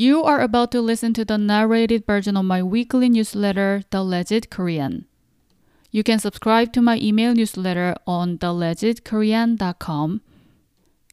You are about to listen to the narrated version of my weekly newsletter, The Legit Korean. You can subscribe to my email newsletter on thelegitkorean.com.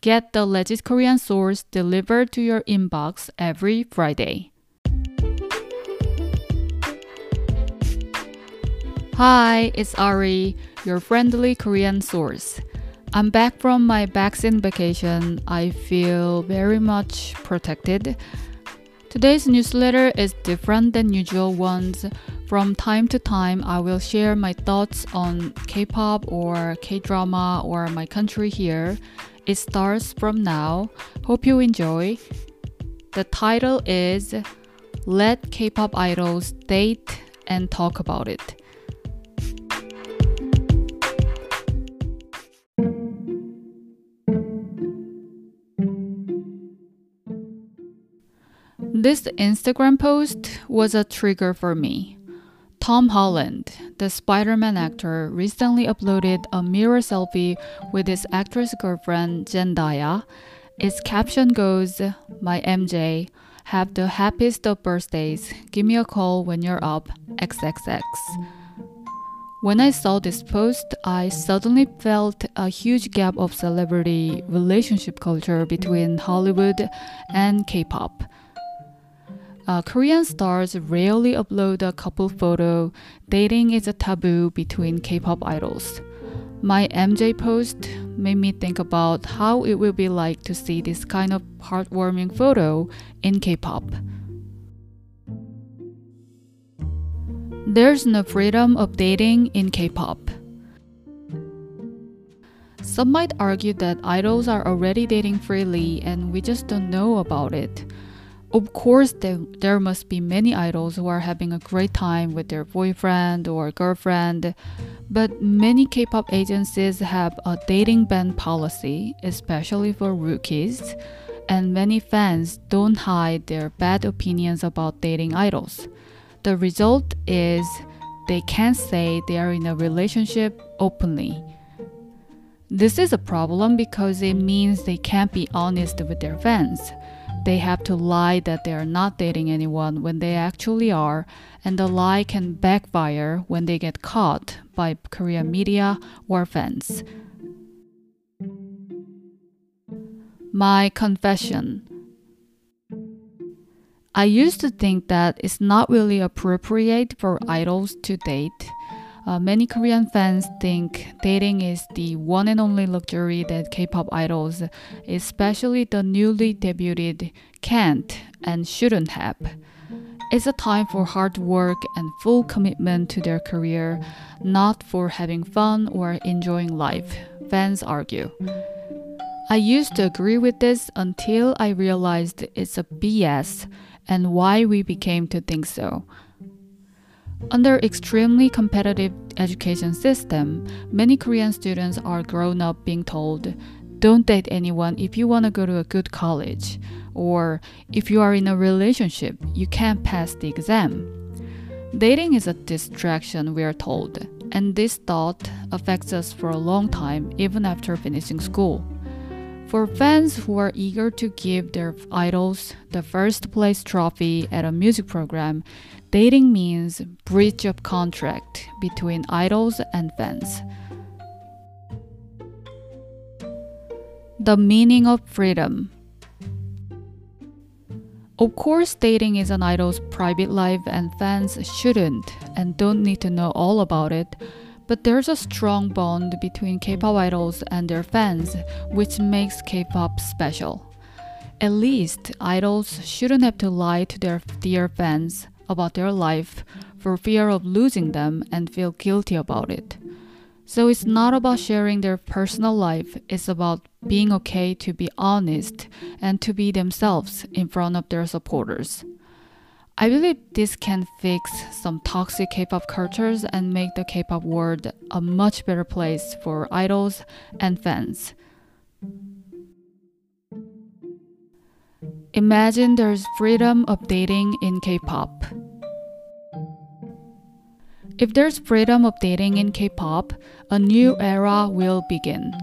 Get the Legit Korean source delivered to your inbox every Friday. Hi, it's Ari, your friendly Korean source. I'm back from my vaccine vacation. I feel very much protected. Today's newsletter is different than usual ones. From time to time, I will share my thoughts on K pop or K drama or my country here. It starts from now. Hope you enjoy. The title is Let K pop idols date and talk about it. This Instagram post was a trigger for me. Tom Holland, the Spider Man actor, recently uploaded a mirror selfie with his actress girlfriend Zendaya. Its caption goes, My MJ, have the happiest of birthdays. Give me a call when you're up. XXX. When I saw this post, I suddenly felt a huge gap of celebrity relationship culture between Hollywood and K pop. Uh, Korean stars rarely upload a couple photo. Dating is a taboo between K pop idols. My MJ post made me think about how it will be like to see this kind of heartwarming photo in K pop. There's no freedom of dating in K pop. Some might argue that idols are already dating freely and we just don't know about it. Of course, there, there must be many idols who are having a great time with their boyfriend or girlfriend, but many K pop agencies have a dating ban policy, especially for rookies, and many fans don't hide their bad opinions about dating idols. The result is they can't say they are in a relationship openly. This is a problem because it means they can't be honest with their fans. They have to lie that they are not dating anyone when they actually are, and the lie can backfire when they get caught by Korean media or fans. My confession. I used to think that it's not really appropriate for idols to date uh, many Korean fans think dating is the one and only luxury that K pop idols, especially the newly debuted, can't and shouldn't have. It's a time for hard work and full commitment to their career, not for having fun or enjoying life, fans argue. I used to agree with this until I realized it's a BS and why we became to think so. Under extremely competitive education system, many Korean students are grown up being told, don't date anyone if you want to go to a good college, or if you are in a relationship, you can't pass the exam. Dating is a distraction, we are told, and this thought affects us for a long time, even after finishing school. For fans who are eager to give their idols the first place trophy at a music program, dating means breach of contract between idols and fans. The meaning of freedom. Of course, dating is an idol's private life, and fans shouldn't and don't need to know all about it but there's a strong bond between K pop idols and their fans, which makes K pop special. At least, idols shouldn't have to lie to their dear fans about their life for fear of losing them and feel guilty about it. So it's not about sharing their personal life, it's about being okay to be honest and to be themselves in front of their supporters. I believe this can fix some toxic K-pop cultures and make the K-pop world a much better place for idols and fans. Imagine there's freedom of dating in K-pop. If there's freedom of dating in K-pop, a new era will begin.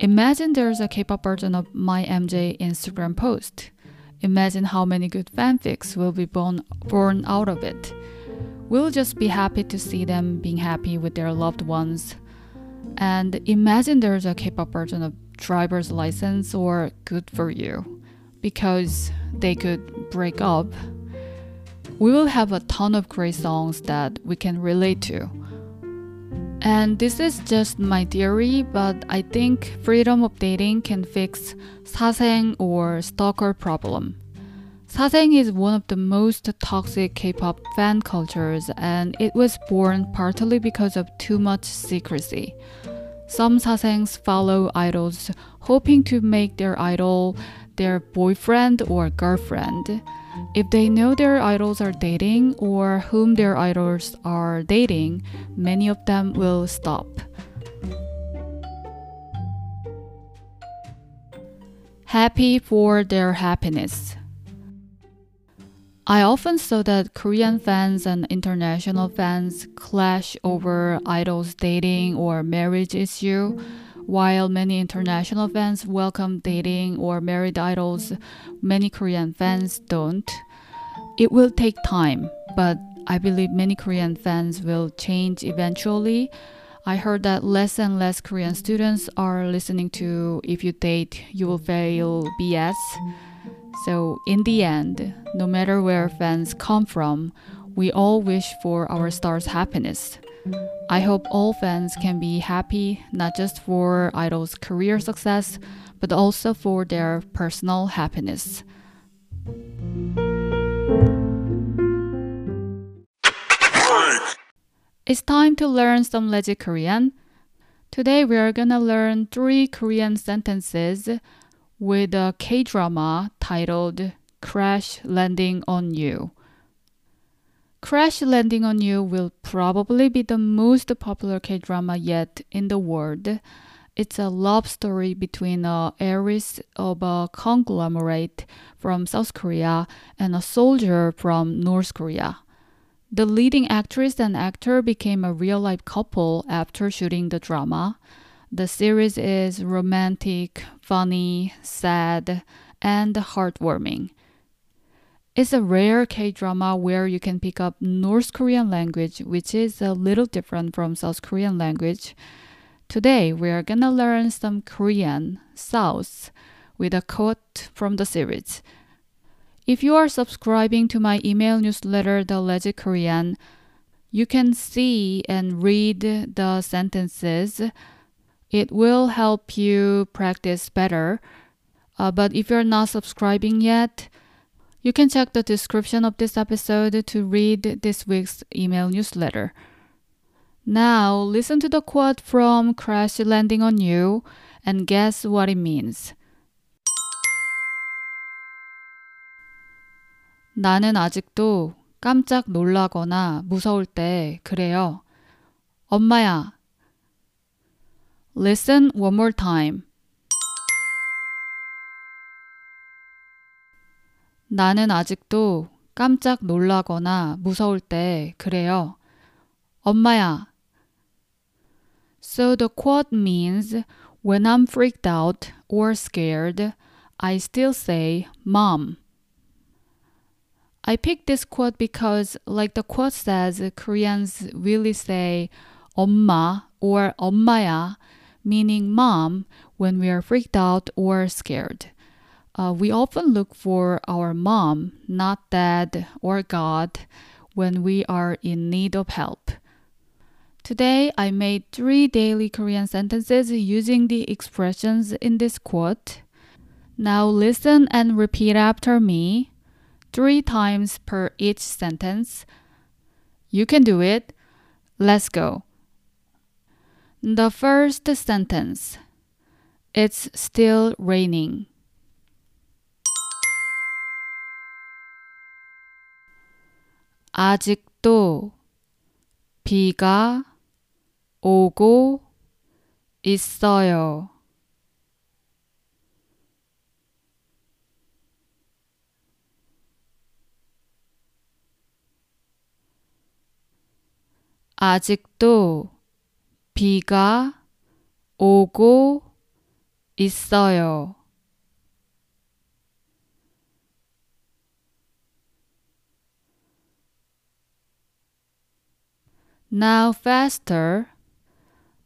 Imagine there's a K-pop version of my MJ Instagram post. Imagine how many good fanfics will be born, born out of it. We'll just be happy to see them being happy with their loved ones. And imagine there's a K pop version of driver's license or good for you because they could break up. We will have a ton of great songs that we can relate to. And this is just my theory, but I think freedom of dating can fix 사생 or stalker problem. Sasaeng is one of the most toxic K-pop fan cultures and it was born partly because of too much secrecy. Some sasaengs follow idols hoping to make their idol their boyfriend or girlfriend. If they know their idols are dating or whom their idols are dating, many of them will stop. Happy for their happiness. I often saw that Korean fans and international fans clash over idols dating or marriage issue, while many international fans welcome dating or married idols, many Korean fans don't. It will take time, but I believe many Korean fans will change eventually. I heard that less and less Korean students are listening to If You Date, You Will Fail BS. So, in the end, no matter where fans come from, we all wish for our stars' happiness. I hope all fans can be happy not just for idols' career success, but also for their personal happiness. It's time to learn some legit Korean. Today we are gonna learn three Korean sentences with a K drama titled Crash Landing on You. Crash Landing on You will probably be the most popular K drama yet in the world. It's a love story between a heiress of a conglomerate from South Korea and a soldier from North Korea. The leading actress and actor became a real life couple after shooting the drama. The series is romantic, funny, sad, and heartwarming. It's a rare K drama where you can pick up North Korean language, which is a little different from South Korean language. Today, we are gonna learn some Korean, South, with a quote from the series. If you are subscribing to my email newsletter, The Legit Korean, you can see and read the sentences it will help you practice better. Uh, but if you're not subscribing yet, you can check the description of this episode to read this week's email newsletter. Now, listen to the quote from Crash Landing on You and guess what it means. 나는 아직도 깜짝 놀라거나 무서울 때 그래요. 엄마야, Listen one more time. 나는 아직도 깜짝 놀라거나 무서울 때 그래요. 엄마야. So the quote means when I'm freaked out or scared, I still say mom. I picked this quote because, like the quote says, Koreans really say 엄마 or 엄마야 meaning mom, when we are freaked out or scared. Uh, we often look for our mom, not dad or God, when we are in need of help. Today, I made three daily Korean sentences using the expressions in this quote. Now listen and repeat after me three times per each sentence. You can do it. Let's go. The first sentence It's still raining. 아직도 비가 오고 있어요. 아직도 비가 오고 있어요. Now faster.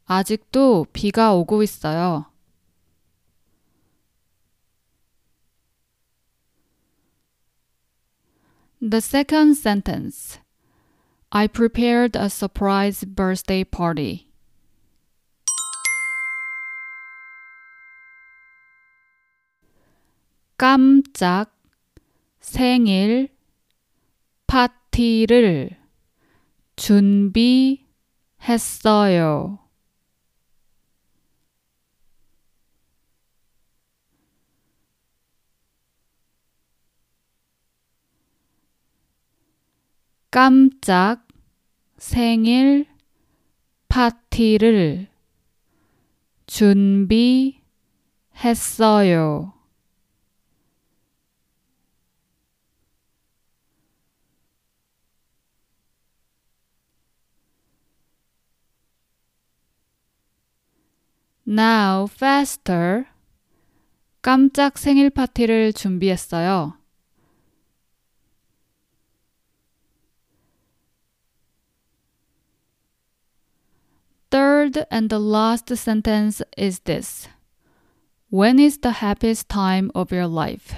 아직도 비가 오고 있어요. The second sentence. I prepared a surprise birthday party. 깜짝 생일 파티를 준비했어요. 깜짝 생일 파티를 준비했어요. Now faster. 깜짝 생일 파티를 준비했어요. Third and the last sentence is this. When is the happiest time of your life?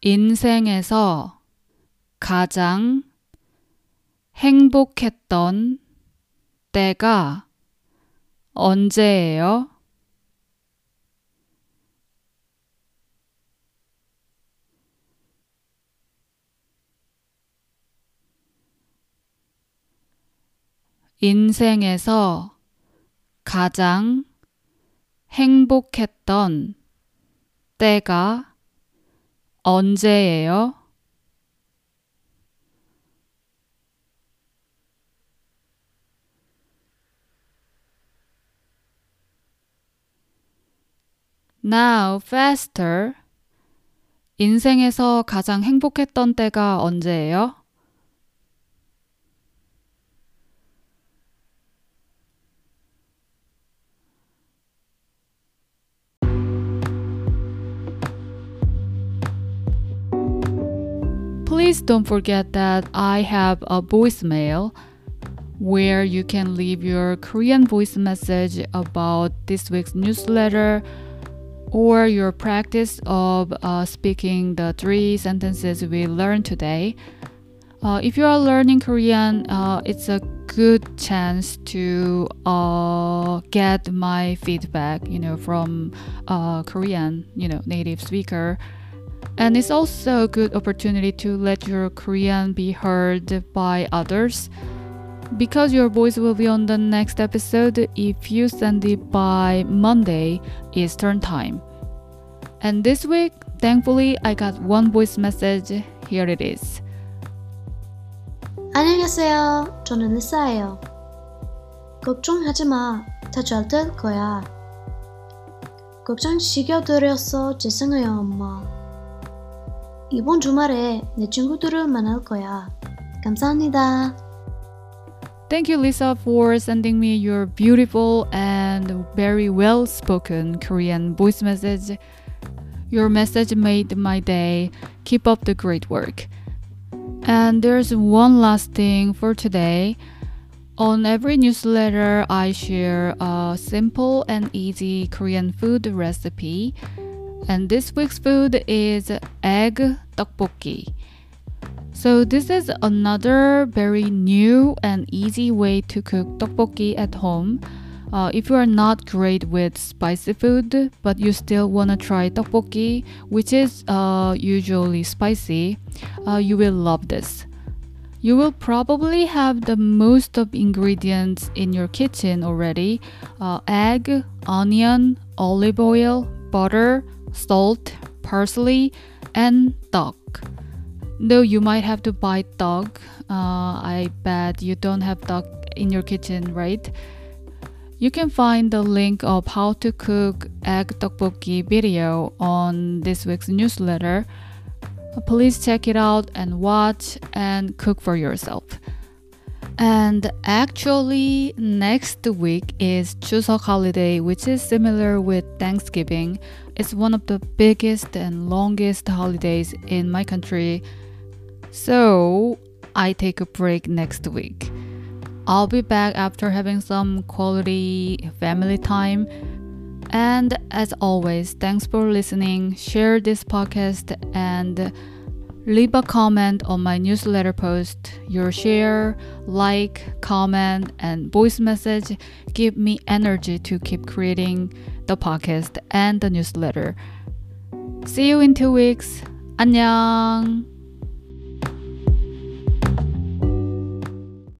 인생에서 가장 행복했던 때가 언제예요? 인생에서 가장 행복했던 때가 언제예요? Now faster. 인생에서 가장 행복했던 때가 언제예요? Please don't forget that I have a voicemail where you can leave your Korean voice message about this week's newsletter or your practice of uh, speaking the three sentences we learned today. Uh, if you are learning Korean, uh, it's a good chance to uh, get my feedback, you know, from a Korean, you know, native speaker. And it's also a good opportunity to let your Korean be heard by others because your voice will be on the next episode if you send it by Monday Eastern Time. And this week, thankfully, I got one voice message. Here it is. 안녕하세요. 저는 리사예요. 걱정하지 마. 다 잘 될 거야. 걱정 시켜드려서 죄송해요, 엄마. 이번 주말에 내 친구들을 만날 거야. 감사합니다. Thank you, Lisa, for sending me your beautiful and very well spoken Korean voice message. Your message made my day. Keep up the great work. And there's one last thing for today. On every newsletter, I share a simple and easy Korean food recipe. And this week's food is egg tteokbokki. So this is another very new and easy way to cook tteokbokki at home. Uh, if you are not great with spicy food, but you still want to try tteokbokki, which is uh, usually spicy, uh, you will love this. You will probably have the most of ingredients in your kitchen already: uh, egg, onion, olive oil, butter, salt, parsley, and tteok. Though you might have to buy tteok, uh, I bet you don't have tteok in your kitchen, right? You can find the link of how to cook egg tteokbokki video on this week's newsletter. Please check it out and watch and cook for yourself. And actually, next week is Chuseok holiday, which is similar with Thanksgiving. It's one of the biggest and longest holidays in my country. So I take a break next week. I'll be back after having some quality family time. And as always, thanks for listening. Share this podcast and leave a comment on my newsletter post. Your share, like, comment, and voice message give me energy to keep creating the podcast and the newsletter. See you in two weeks. 안녕.